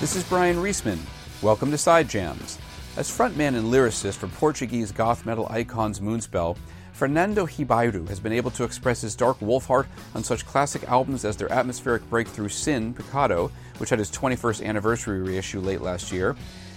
This is Bryan Reesman. Welcome to Side Jams. As frontman and lyricist for Portuguese goth metal icons Moonspell, Fernando Ribeiro has been able to express his dark wolf heart on such classic albums as their atmospheric breakthrough Sin, Pecado, which had its 21st anniversary reissue late last year,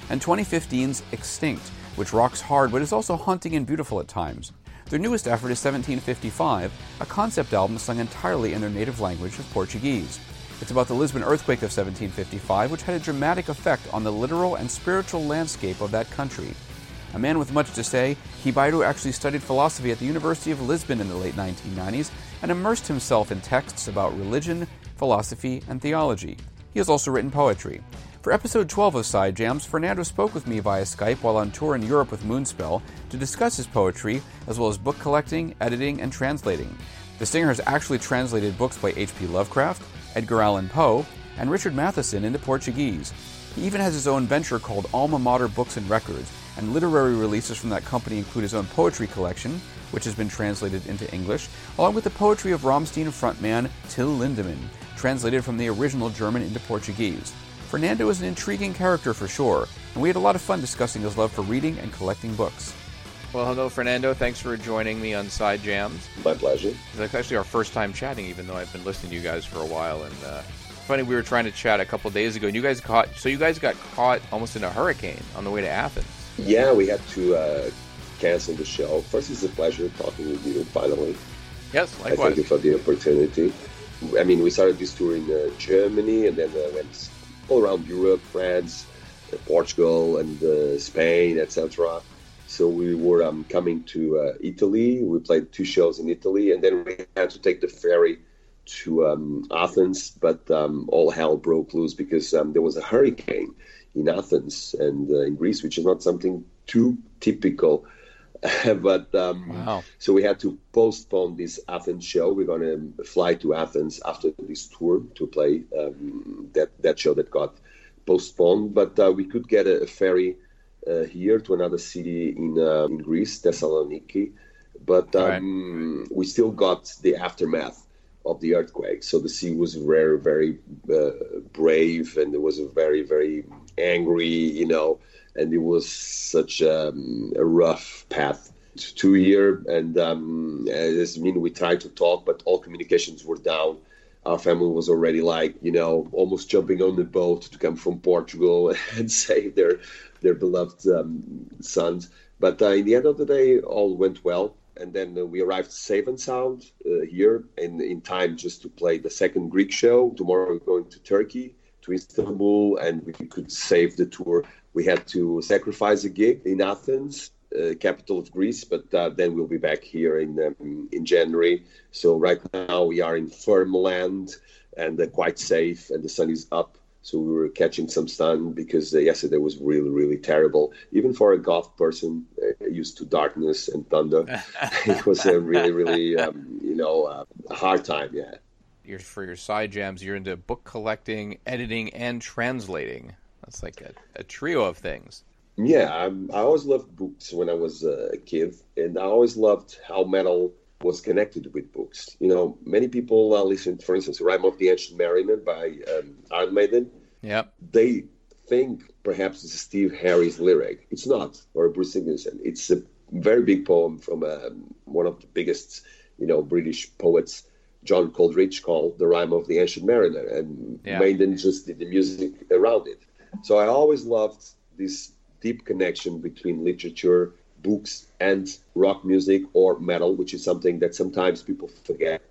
and 2015's Extinct, which rocks hard but is also haunting and beautiful at times. Their newest effort is 1755, a concept album sung entirely in their native language of Portuguese. It's about the Lisbon earthquake of 1755, which had a dramatic effect on the literal and spiritual landscape of that country. A man with much to say, Ribeiro actually studied philosophy at the University of Lisbon in the late 1990s and immersed himself in texts about religion, philosophy, and theology. He has also written poetry. For episode 12 of Side Jams, Fernando spoke with me via Skype while on tour in Europe with Moonspell to discuss his poetry, as well as book collecting, editing, and translating. The singer has actually translated books by H.P. Lovecraft, Edgar Allan Poe, and Richard Matheson into Portuguese. He even has his own venture called Alma Mater Books and Records, and literary releases from that company include his own poetry collection, which has been translated into English, along with the poetry of Rammstein frontman Till Lindemann, translated from the original German into Portuguese. Fernando is an intriguing character for sure, and we had a lot of fun discussing his love for reading and collecting books. Well, hello, Fernando. Thanks for joining me on Side Jams. My pleasure. It's actually our first time chatting, even though I've been listening to you guys for a while. And uh, funny, we were trying to chat a couple days ago, and you guys caught. So you guys got caught almost in a hurricane on the way to Athens. Yeah, we had to uh, cancel the show. First, it's a pleasure talking with you. Finally. Yes, likewise. I thank you for the opportunity. I mean, we started this tour in uh, Germany, and then uh, went all around Europe, France, uh, Portugal, and uh, Spain, etc. So we were um, coming to uh, Italy. We played two shows in Italy, and then we had to take the ferry to um, Athens. But um, all hell broke loose because um, there was a hurricane in Athens and uh, in Greece, which is not something too typical. but um, wow. so we had to postpone this Athens show. We're going to fly to Athens after this tour to play um, that that show that got postponed. But uh, we could get a, a ferry here to another city in uh, in Greece, Thessaloniki, but um, right. we still got the aftermath of the earthquake. So the sea was very very uh, brave, and it was a very very angry, you know, and it was such um, a rough path to here. And um, as I mean, we tried to talk, but all communications were down our family was already like you know almost jumping on the boat to come from Portugal and save their their beloved um, sons. But uh, in the end of the day, all went well. And then uh, we arrived safe and sound uh, here in, in time just to play the second Greek show. Tomorrow we're going to Turkey, to Istanbul, and we could save the tour. We had to sacrifice a gig in Athens, uh, capital of Greece, but uh, then we'll be back here in um, in January. So right now we are in firm land and uh, quite safe, and the sun is up. So we were catching some sun because uh, yesterday was really, really terrible. Even for a goth person uh, used to darkness and thunder, it was a really, really, um, you know, uh, hard time. Yeah. You're, for your side jams, you're into book collecting, editing, and translating. That's like a, a trio of things. Yeah, I'm, i always loved books when I was a kid, and I always loved how metal was connected with books. You know, many people uh, listen, for instance, Rime of the Ancient Mariner by um, Iron Maiden. Yeah, They think perhaps it's Steve Harris' lyric. It's not, or Bruce Dickinson. It's a very big poem from um, one of the biggest, you know, British poets, John Coleridge, called "The Rime of the Ancient Mariner," and yeah. Maiden just did the music around it. So I always loved this deep connection between literature, books, and rock music or metal, which is something that sometimes people forget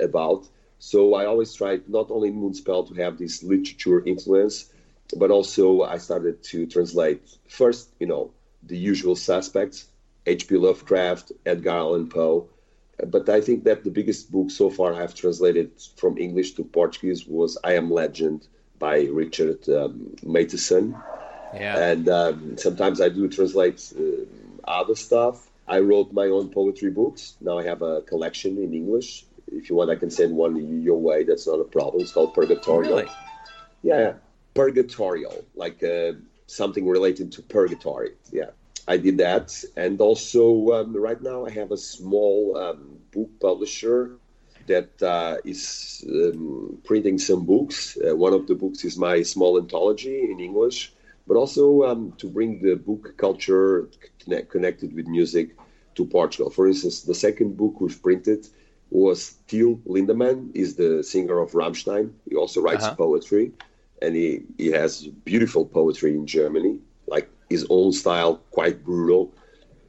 about. So I always tried not only Moonspell to have this literature influence, but also I started to translate first, you know, the usual suspects, H.P. Lovecraft, Edgar Allan Poe. But I think that the biggest book so far I've translated from English to Portuguese was I Am Legend by Richard um, Matheson. Yeah. And um, sometimes I do translate uh, other stuff. I wrote my own poetry books. Now I have a collection in English. If you want, I can send one your way. That's not a problem. It's called Purgatorial. Really? Yeah, Purgatorial, like uh, something related to purgatory. Yeah, I did that. And also, um, right now, I have a small um, book publisher that uh, is um, printing some books. Uh, one of the books is my small anthology in English, but also um, to bring the book culture connect, connected with music to Portugal. For instance, the second book we've printed was Till Lindemann, is the singer of Rammstein. He also writes uh-huh. poetry, and he, he has beautiful poetry in Germany, like his own style, quite brutal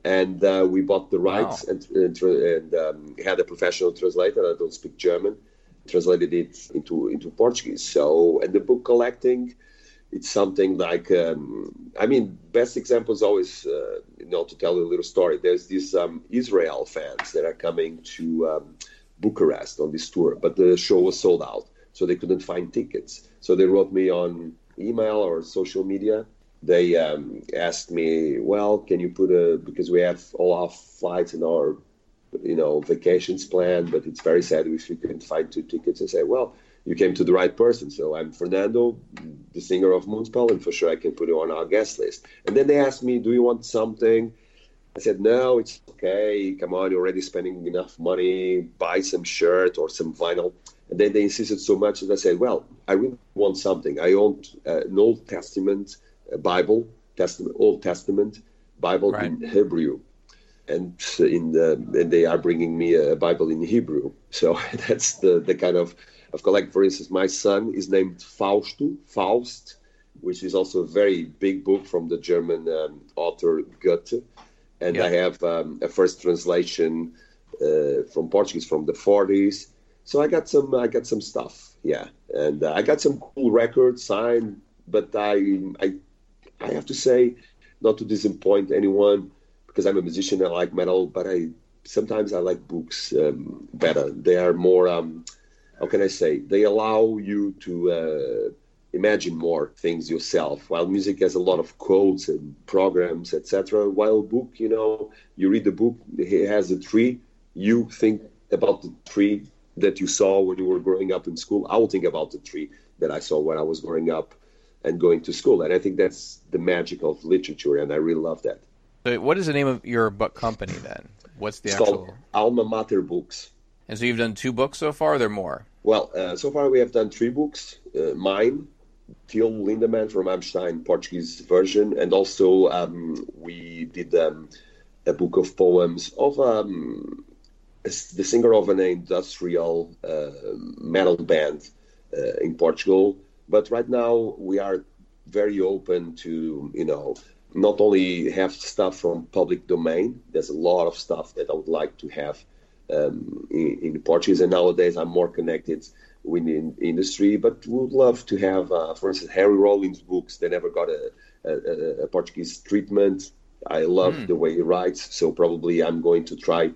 and uh, we bought the rights wow. and, and, and um, had a professional translator. I don't speak German, translated it into into Portuguese. So, and the book collecting, it's something like um, I mean, best example is always uh, you know to tell a little story. There's these um, Israel fans that are coming to um, Bucharest on this tour, but the show was sold out, so they couldn't find tickets. So they wrote me on email or social media they um, asked me, well, can you put a because we have all our flights and our you know vacations planned, but it's very sad if you couldn't find two tickets. I say, well, you came to the right person. So I'm Fernando, the singer of Moonspell, and for sure I can put you on our guest list. And then they asked me, do you want something? I said, no, it's okay. Come on, you're already spending enough money. Buy some shirt or some vinyl. And then they insisted so much that I said, well, I really want something. I own uh, an Old Testament Bible, Testament, Old Testament, Bible right. in Hebrew, and in the and they are bringing me a Bible in Hebrew. So that's the the kind of of collect. For instance, my son is named Fausto, Faust, which is also a very big book from the German um, author Goethe, and I have um, a first translation uh, from Portuguese from the 40s. So I got some I got some stuff, yeah, and uh, I got some cool records signed, but I I I have to say, not to disappoint anyone, because I'm a musician, I like metal, but I sometimes I like books um, better. They are more, um, how can I say? They allow you to uh, imagine more things yourself. While music has a lot of quotes and programs, etc. While book, you know, you read the book, it has a tree. You think about the tree that you saw when you were growing up in school. I will think about the tree that I saw when I was growing up and going to school. And I think that's the magic of literature, and I really love that. So what is the name of your book company then? What's the it's actual? Called Alma Mater Books. And so you've done two books so far. Or there more? Well, uh, so far we have done three books. Uh, mine, Till Lindemann from Rammstein, Portuguese version, and also um, we did um, a book of poems of um, the singer of an industrial uh, metal band uh, in Portugal but right now we are very open to you know not only have stuff from public domain. There's a lot of stuff that I would like to have um, in, in, Portuguese, and nowadays I'm more connected with the industry. But would love to have, uh, for instance, Henry Rollins books. They never got a, a, a Portuguese treatment. I love mm. the way he writes, so probably I'm going to try,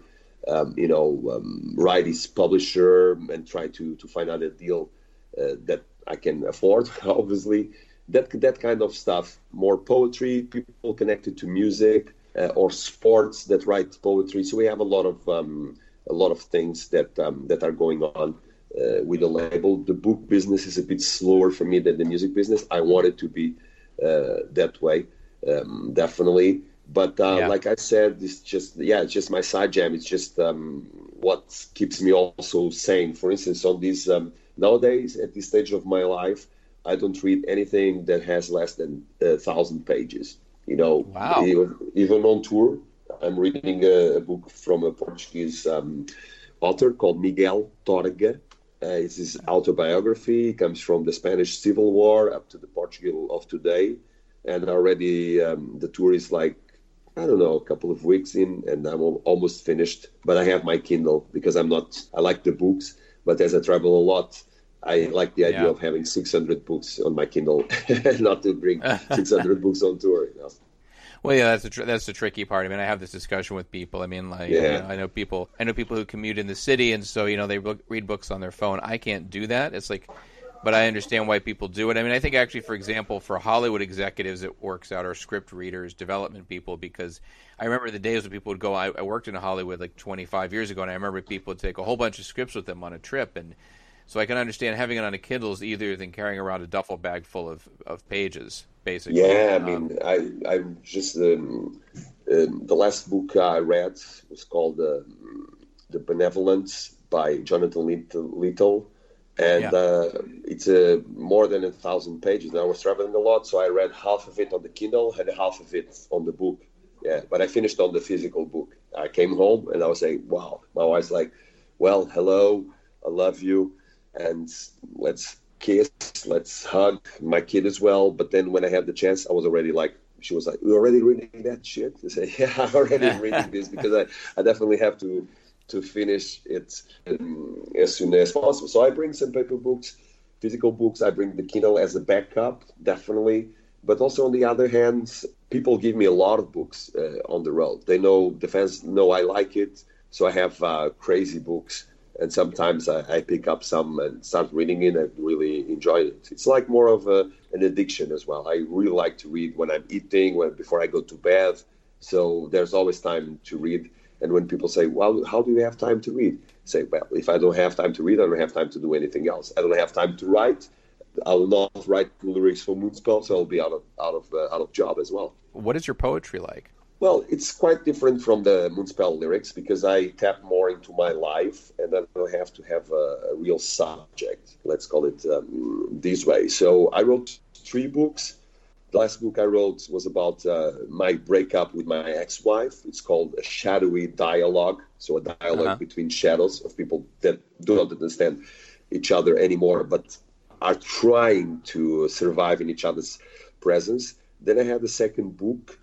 um, you know, um, write his publisher and try to to find out a deal uh, that I can afford, obviously. That that kind of stuff, more poetry, people connected to music uh, or sports that write poetry. So we have a lot of um, a lot of things that um, that are going on uh, with the label. The book business is a bit slower for me than the music business. I want it to be uh, that way, um, definitely. But uh, yeah. like I said, it's just yeah, it's just my side jam. It's just um, what keeps me also sane. For instance, on these um, Nowadays, at this stage of my life, I don't read anything that has less than a thousand pages. You know, wow. even, even on tour, I'm reading a, a book from a Portuguese um, author called Miguel Torga. Uh, it's his autobiography. It comes from the Spanish Civil War up to the Portugal of today. And already um, the tour is like, I don't know, a couple of weeks in, and I'm almost finished. But I have my Kindle because I'm not, I like the books, but as I travel a lot, I like the idea yeah. of having 600 books on my Kindle, not to bring 600 books on tour. You know? Well, yeah, that's the tr- that's the tricky part. I mean, I have this discussion with people. I mean, like, yeah. you know, I know people, I know people who commute in the city, and so you know they book, read books on their phone. I can't do that. It's like, but I understand why people do it. I mean, I think actually, for example, for Hollywood executives, it works out, or script readers, development people, because I remember the days when people would go. I, I worked in Hollywood like 25 years ago, and I remember people would take a whole bunch of scripts with them on a trip, and so I can understand having it on a Kindle is easier than carrying around a duffel bag full of, of pages, basically. Yeah, I mean, I I just um, um, the last book I read was called uh, The Benevolence by Jonathan Littell, and yeah. uh, it's uh, more than a thousand pages. And I was traveling a lot, so I read half of it on the Kindle and half of it on the book. Yeah, but I finished on the physical book. I came home and I was saying, "Wow!" My wife's like, "Well, hello, I love you." And let's kiss, let's hug my kid as well. But then when I had the chance, I was already like, she was like, "You already reading that shit?" I said, "Yeah, I'm already reading this because I, I definitely have to to finish it um, as soon as possible." So I bring some paper books, physical books. I bring the Kindle as a backup, definitely. But also on the other hand, people give me a lot of books uh, on the road. They know the fans know I like it, so I have uh, crazy books and sometimes I, I, pick up some and start reading it and really enjoy it. It's like more of a, an addiction as well. I really like to read when I'm eating, when before I go to bed. So there's always time to read. And when people say, "Well, how do you have time to read?" I say, "Well, if I don't have time to read, I don't have time to do anything else. I don't have time to write. I will not write lyrics for Moonspell, so I'll be out of out of uh, out of job as well." What is your poetry like? Well, it's quite different from the Moonspell lyrics because I tap more into my life and I don't have to have a, a real subject. Let's call it um, this way. So I wrote three books. The last book I wrote was about uh, my breakup with my ex-wife. It's called a shadowy dialogue. So a dialogue uh-huh. between shadows of people that do not understand each other anymore, but are trying to survive in each other's presence. Then I had the second book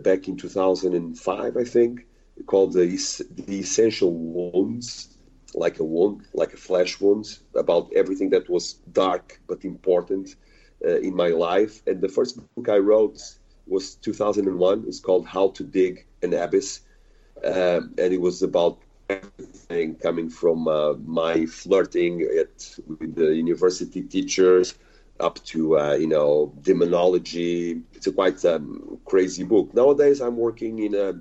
back in 2005, I think, called the, the Essential Wounds, like a wound, like a flesh wound, about everything that was dark but important uh, in my life. And the first book I wrote was 2001. It's called How to Dig an Abyss. Um, and it was about everything coming from uh, my flirting at, with the university teachers up to uh, you know demonology. It's a quite um, crazy book. Nowadays, I'm working in a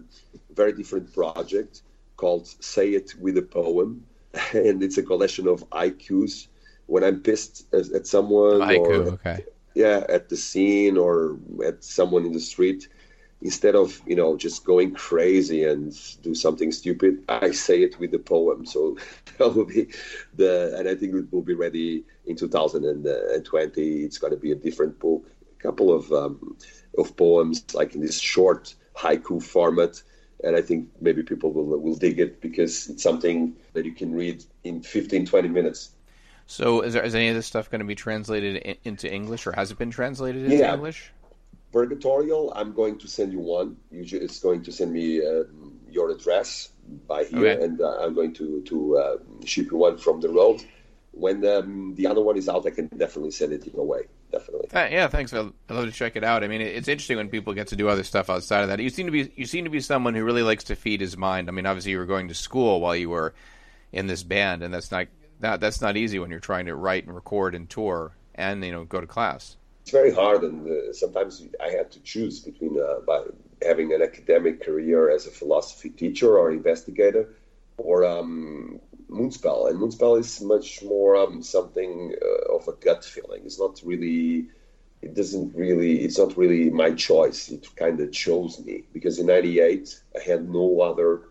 very different project called "Say It with a Poem," and it's a collection of haikus. When I'm pissed at, someone, haiku, or, okay. yeah, at the scene or at someone in the street, instead of you know just going crazy and do something stupid i say it with the poem. So that will be the and i think it will be ready in 2020 it's going to be a different book. A couple of um, of poems like in this short haiku format. And i think maybe people will will dig it because it's something that you can read in 15 20 minutes. So is, there, is any of this stuff going to be translated in, into english or has it been translated into yeah. english Purgatorial, I'm going to send you one. You just going to send me uh, your address by here, okay. and uh, I'm going to to uh, ship you one from the road. When um, the other one is out, I can definitely send it in a way. Definitely. Uh, yeah, thanks. I'd love to check it out. I mean, it's interesting when people get to do other stuff outside of that. You seem to be you seem to be someone who really likes to feed his mind. I mean, obviously you were going to school while you were in this band, and that's not that that's not easy when you're trying to write and record and tour and you know go to class it's very hard, and uh, sometimes I had to choose between uh, having an academic career as a philosophy teacher or investigator, or um, Moonspell. And Moonspell is much more um, something uh, of a gut feeling. It's not really. It doesn't really. It's not really my choice. It kind of chose me because in '98 I had no other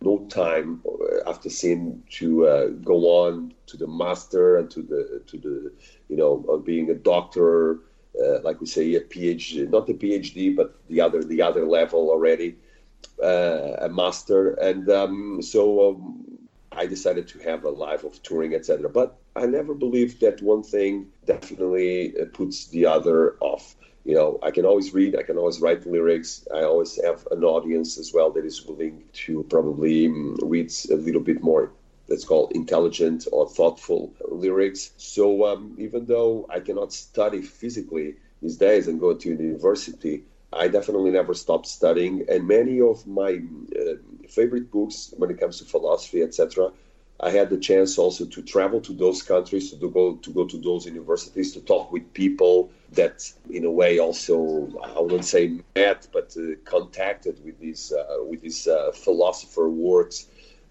no time uh, after seeing to uh, go on to the master and to the to the you know being a doctor uh, like we say, a PhD, not a PhD, but the other the other level already. uh, a master, and um, so um, I decided to have a life of touring, etc. But I never believed that one thing definitely uh, puts the other off. You know, I can always read, I can always write lyrics. I always have an audience as well that is willing to probably um, read a little bit more let's call intelligent or thoughtful lyrics. So um, even though I cannot study physically these days and go to university, I definitely never stopped studying. And many of my uh, favorite books when it comes to philosophy, etc., I had the chance also to travel to those countries, to go to go to those universities, to talk with people that, in a way, also I wouldn't say met, but uh, contacted with these uh, with these uh, philosopher works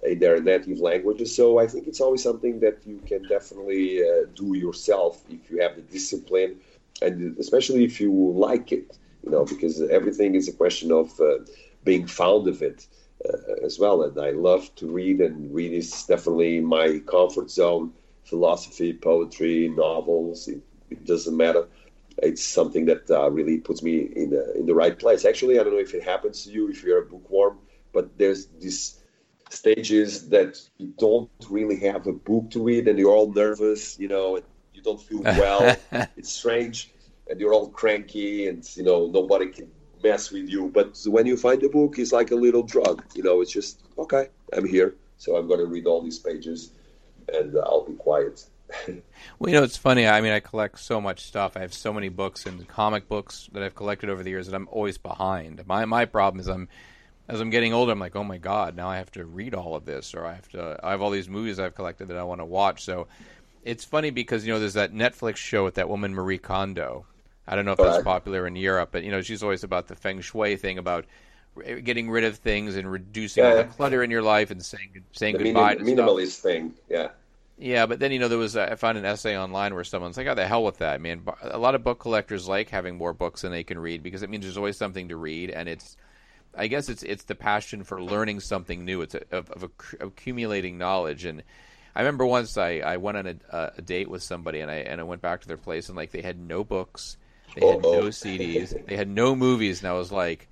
in their native languages. So I think it's always something that you can definitely uh, do yourself if you have the discipline, and especially if you like it. You know, because everything is a question of uh, being fond of it uh, as well. And I love to read, and read is definitely my comfort zone. Philosophy, poetry, novels, it, it doesn't matter. It's something that uh, really puts me in the, in the right place. Actually, I don't know if it happens to you if you're a bookworm, but there's this stages that you don't really have a book to read and you're all nervous, you know, you don't feel well. it's strange and you're all cranky and, you know, nobody can mess with you. But when you find a book, it's like a little drug, you know, it's just, okay, I'm here. So I'm going to read all these pages and I'll be quiet. well, you know, it's funny. I mean, I collect so much stuff. I have so many books and comic books that I've collected over the years that I'm always behind. My my problem is I'm as I'm getting older, I'm like, oh my god, now I have to read all of this, or I have to. I have all these movies I've collected that I want to watch. So it's funny because you know there's that Netflix show with that woman Marie Kondo. I don't know if that's popular in Europe, but you know she's always about the feng shui thing about getting rid of things and reducing yeah. all the clutter in your life and saying saying the goodbye. Minim- minimalist stuff. thing, yeah. Yeah, but then you know there was I found an essay online where someone's like, "Oh, the hell with that, man." A lot of book collectors like having more books than they can read because it means there's always something to read, and it's I guess it's it's the passion for learning something new. It's a, of, of accumulating knowledge. And I remember once I, I went on a, a, date with somebody and I and I went back to their place and like they had no books, they had Uh-oh. no CDs, they had no movies, and I was like,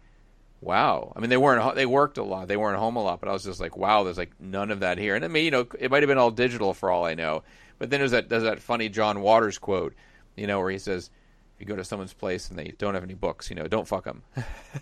wow. I mean, they weren't they worked a lot, they weren't home a lot, but I was just like, wow, there's like none of that here. And I mean, you know, it might have been all digital for all I know. But then there's that there's that funny John Waters quote, you know, where he says you go to someone's place and they don't have any books, you know, don't fuck them.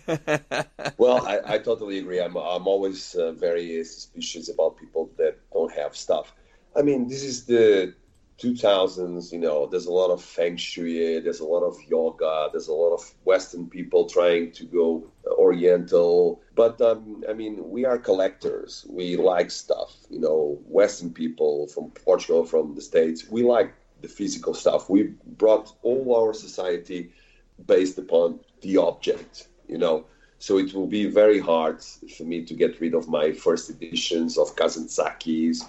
well, I, I, totally agree. I'm, I'm always uh, very suspicious about people that don't have stuff. I mean, this is the 2000s, you know, there's a lot of feng shui, there's a lot of yoga, there's a lot of Western people trying to go Oriental. But um, I mean, we are collectors. We like stuff, you know, Western people from Portugal, from the States, we like the physical stuff. We brought all our society based upon the object, you know. So it will be very hard for me to get rid of my first editions of Kazantzakis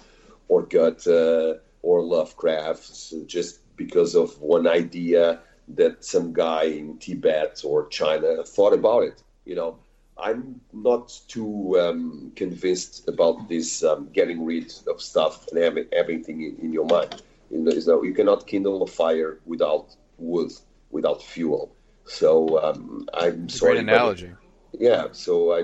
or Goethe or Lovecraft just because of one idea that some guy in Tibet or China thought about it. You know, I'm not too um, convinced about this um, getting rid of stuff and having everything in, in your mind. You you cannot kindle a fire without wood, without fuel. So um, I'm That's sorry. Great analogy. yeah, so I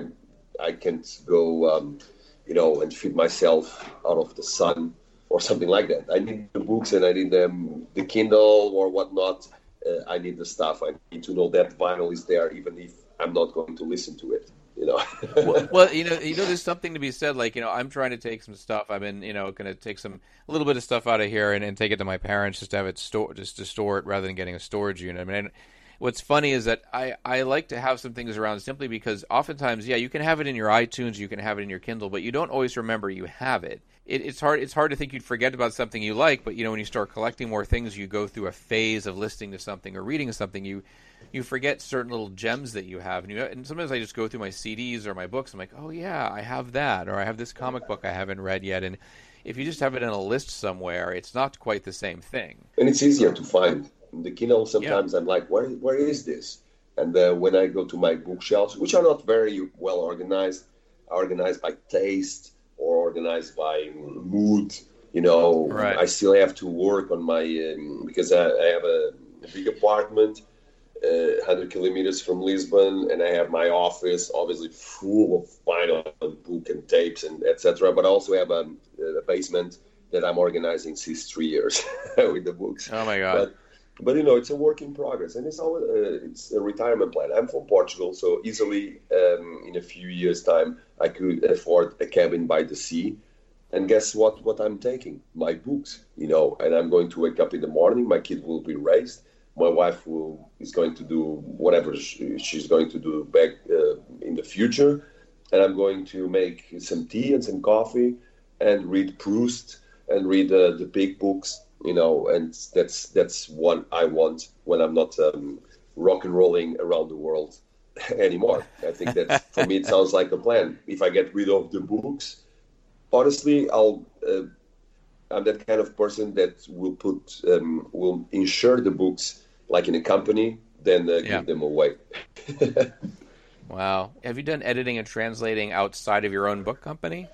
I can't go, um, you know, and feed myself out of the sun or something like that. I need the books and I need them, the Kindle or whatnot. Uh, I need the stuff. I need to know that vinyl is there, even if I'm not going to listen to it you know. well, well, you know, you know, there's something to be said. Like, you know, I'm trying to take some stuff. I've been, you know, going to take some a little bit of stuff out of here and, and take it to my parents just to have it store, just to store it rather than getting a storage unit. I mean, what's funny is that I I like to have some things around simply because oftentimes, yeah, you can have it in your iTunes, you can have it in your Kindle, but you don't always remember you have it. It. It's hard. It's hard to think you'd forget about something you like, but you know, when you start collecting more things, you go through a phase of listening to something or reading something you you forget certain little gems that you have, and you and sometimes I just go through my CDs or my books. I'm like, oh yeah, I have that, or I have this comic book I haven't read yet, and if you just have it in a list somewhere, it's not quite the same thing. And it's easier to find. The Kindle, sometimes yeah. I'm like, where where is this? And uh, when I go to my bookshelves, which are not very well organized, organized by taste or organized by mood, you know, right. I still have to work on my um, because I, I have a, big apartment uh, 100 kilometers from Lisbon, and I have my office obviously full of vinyl and book and tapes and etc. But I also have a, a, basement that I'm organizing since three years with the books. Oh my god! But, but you know, it's a work in progress, and it's always, uh, it's a retirement plan. I'm from Portugal, so easily um, in a few years' time, I could afford a cabin by the sea. And guess what? What I'm taking my books, you know, and I'm going to wake up in the morning. My kid will be raised my wife will is going to do whatever she, she's going to do back uh, in the future, and I'm going to make some tea and some coffee and read Proust and read uh, the big books, you know, and that's that's what I want when I'm not um, rock and rolling around the world anymore. I think that for me it sounds like a plan. If I get rid of the books, honestly, I'll. Uh, I'm that kind of person that will put um, will insure the books like in a company, then uh, yeah. give them away. wow. Have you done editing and translating outside of your own book company?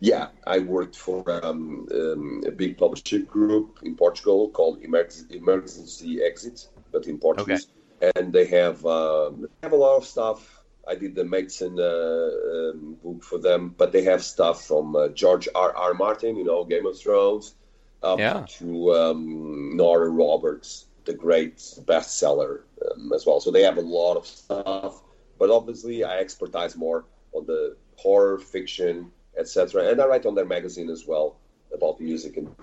Yeah, I worked for um, um, a big publishing group in Portugal called Emergency Exit, but in Portuguese. Okay. And they have um, have a lot of stuff. I did the medicine uh, um, book for them, but they have stuff from uh, George R. R. Martin, you know, Game of Thrones, up yeah. to um, Nora Roberts, the great bestseller um, as well. So they have a lot of stuff, but obviously I expertise more on the horror fiction, etc. And I write on their magazine as well about music and.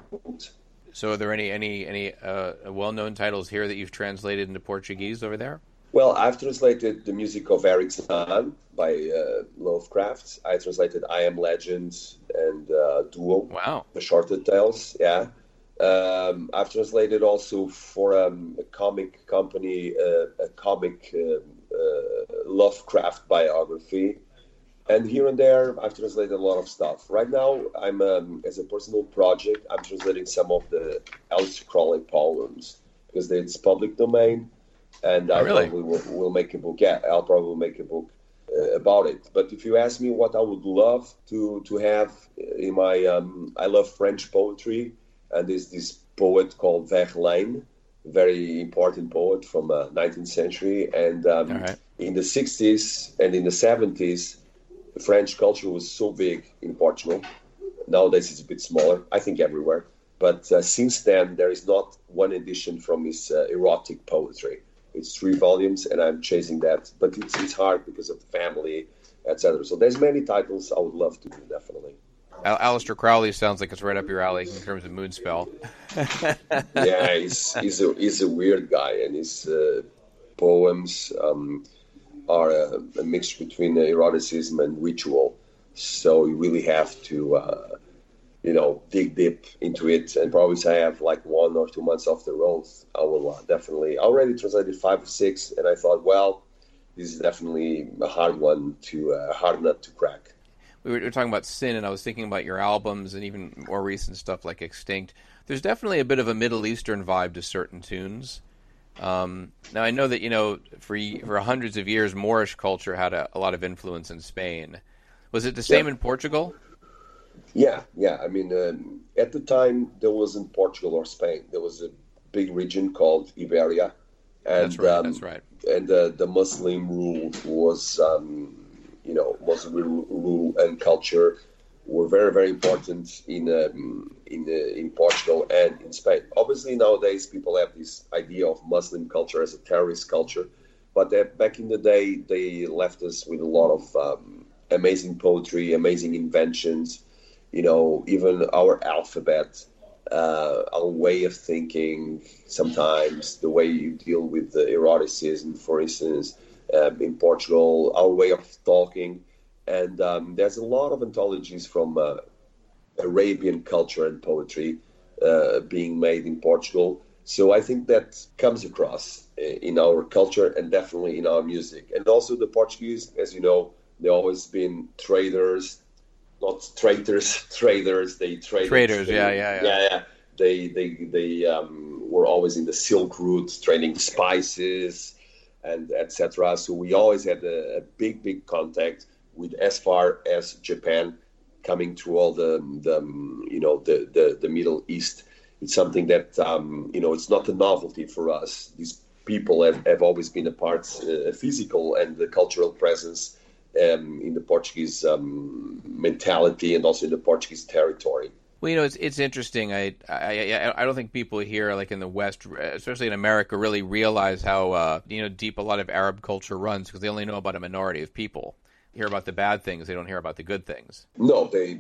So, are there any any any uh, well-known titles here that you've translated into Portuguese over there? Well, I've translated the music of Erich Zann by uh, Lovecraft. I translated I Am Legend and uh, Duo. Wow. The Shorter Tales, yeah. Um, I've translated also for um, a comic company, uh, a comic uh, uh, Lovecraft biography. And here and there, I've translated a lot of stuff. Right now, I'm um, as a personal project, I'm translating some of the Aleister Crowley poems because it's public domain, and I oh, really? probably will, will, make a book. Yeah, I'll probably make a book uh, about it. But if you ask me what I would love to to have in my, um, I love French poetry and there's this poet called Verlaine, very important poet from uh, 19th century. And um, right. in the 60s and in the 70s, French culture was so big in Portugal. Nowadays it's a bit smaller, I think everywhere. But uh, since then, there is not one edition from his uh, erotic poetry. It's three volumes, and I'm chasing that. But it's, it's hard because of the family, etc. So there's many titles I would love to do, definitely. Al- Aleister Crowley sounds like it's right up your alley in terms of Moonspell. yeah, he's he's a he's a weird guy, and his uh, poems um, are a, a mix between eroticism and ritual. So you really have to, uh, you know, dig deep into it. And probably I have like one or two months off the road. I will uh, definitely. I already translated five or six, and I thought, well, this is definitely a hard one to uh, hard nut to crack we were, talking about sin, and I was thinking about your albums and even more recent stuff like Extinct. There's definitely a bit of a Middle Eastern vibe to certain tunes. Um, now I know that you know for for hundreds of years, Moorish culture had a, a lot of influence in Spain. Was it the same yeah. in Portugal? Yeah, yeah. I mean, um, at the time there wasn't Portugal or Spain. There was a big region called Iberia, and that's right. Um, that's right. And uh, the Muslim rule was um, you know, Muslim rule and culture were very, very important in um, in uh, in Portugal and in Spain. Obviously, nowadays people have this idea of Muslim culture as a terrorist culture, but back in the day, they left us with a lot of um, amazing poetry, amazing inventions. You know, even our alphabet, uh, our way of thinking. Sometimes the way you deal with the eroticism, for instance um, in Portugal, our way of talking. And um, there's a lot of anthologies from uh, Arabian culture and poetry uh, being made in Portugal. So I think that comes across uh, in our culture and definitely in our music. And also the Portuguese, as you know, they've always been traders, not traitors, traders. They traded. Traders, yeah, yeah, yeah, yeah. yeah. They they they um, were always in the Silk Route, trading spices, and etc. So we always had a, a, big, big contact with as far as Japan, coming through all the, the you know the, the, the Middle East. It's something that um, you know it's not a novelty for us. These people have, have always been a part, uh, physical and the cultural presence um, in the Portuguese um, mentality and also in the Portuguese territory. Well, you know, it's it's interesting. I, I I don't think people here, like in the West, especially in America, really realize how uh, you know deep a lot of Arab culture runs because they only know about a minority of people. Hear about the bad things, they don't hear about the good things. No, they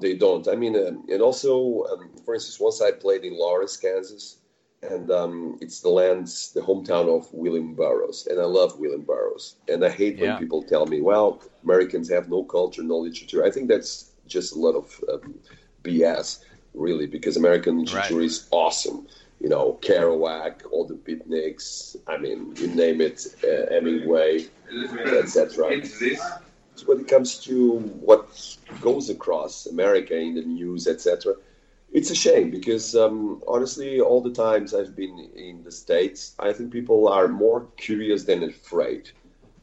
they don't. I mean, uh, and also, um, for instance, once I played in Lawrence, Kansas, and um, it's the lands, the hometown of William Burroughs, and I love William Burroughs, and I hate when Yeah. people tell me, "Well, Americans have no culture, no literature." I think that's just a lot of um, BS, really, because American literature Right. is awesome. You know, Kerouac, all the beatniks. I mean, you name it, uh, Hemingway, etc. When it comes to what goes across America in the news, etc., it's a shame because um, honestly, all the times I've been in the states, I think people are more curious than afraid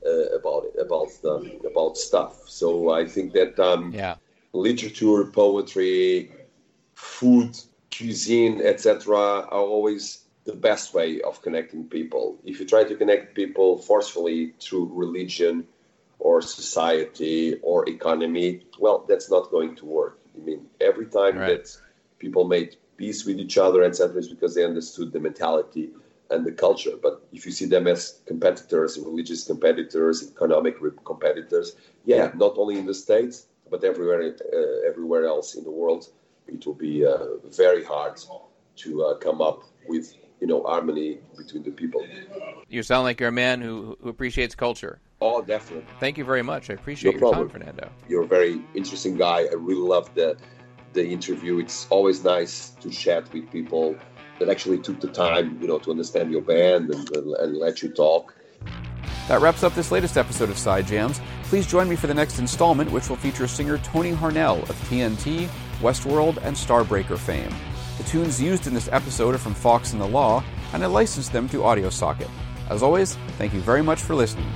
uh, about it, about um, about stuff. So I think that um, Yeah. literature, poetry, food, cuisine, etc., are always the best way of connecting people. If you try to connect people forcefully through religion or society or economy, well, that's not going to work. I mean, every time Right. that people made peace with each other, etc., is because they understood the mentality and the culture. But if you see them as competitors, religious competitors, economic competitors, yeah, not only in the states but everywhere, uh, everywhere else in the world, it will be uh, very hard to uh, come up with you know harmony between the people. You sound like you're a man who who appreciates culture. Oh, definitely. Thank you very much. I appreciate No your problem. time, Fernando. You're a very interesting guy. I really love the the interview. It's always nice to chat with people that actually took the time, you know, to understand your band and, and, and let you talk. That wraps up this latest episode of Side Jams. Please join me for the next installment, which will feature singer Tony Harnell of TNT, Westworld, and Starbreaker fame. The tunes used in this episode are from Fox and the Law, and I licensed them to AudioSocket. As always, thank you very much for listening.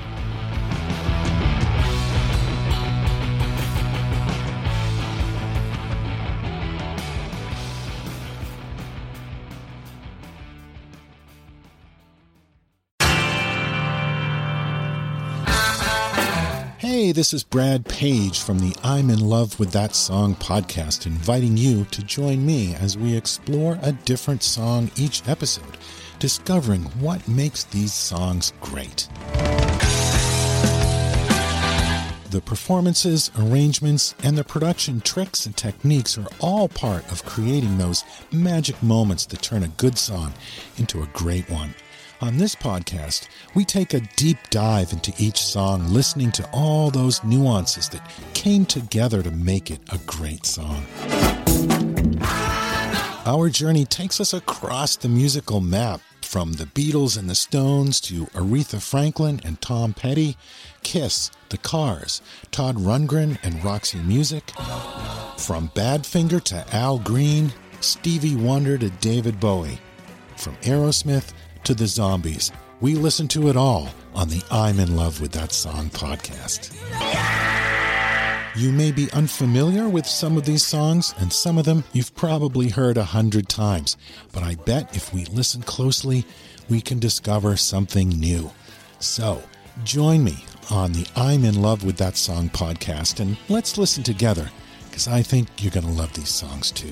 Hey, this is Brad Page from the I'm in Love with That Song podcast, inviting you to join me as we explore a different song each episode, discovering what makes these songs great. The performances, arrangements, and the production tricks and techniques are all part of creating those magic moments that turn a good song into a great one. On this podcast, we take a deep dive into each song, listening to all those nuances that came together to make it a great song. Our journey takes us across the musical map from the Beatles and the Stones to Aretha Franklin and Tom Petty, Kiss, The Cars, Todd Rundgren and Roxy Music, from Badfinger to Al Green, Stevie Wonder to David Bowie, from Aerosmith to the Zombies. We listen to it all on the I'm in Love with That Song podcast. You may be unfamiliar with some of these songs, and some of them you've probably heard a hundred times, but I bet if we listen closely, we can discover something new. So, join me on the I'm in Love with That Song podcast, and let's listen together, because I think you're going to love these songs too.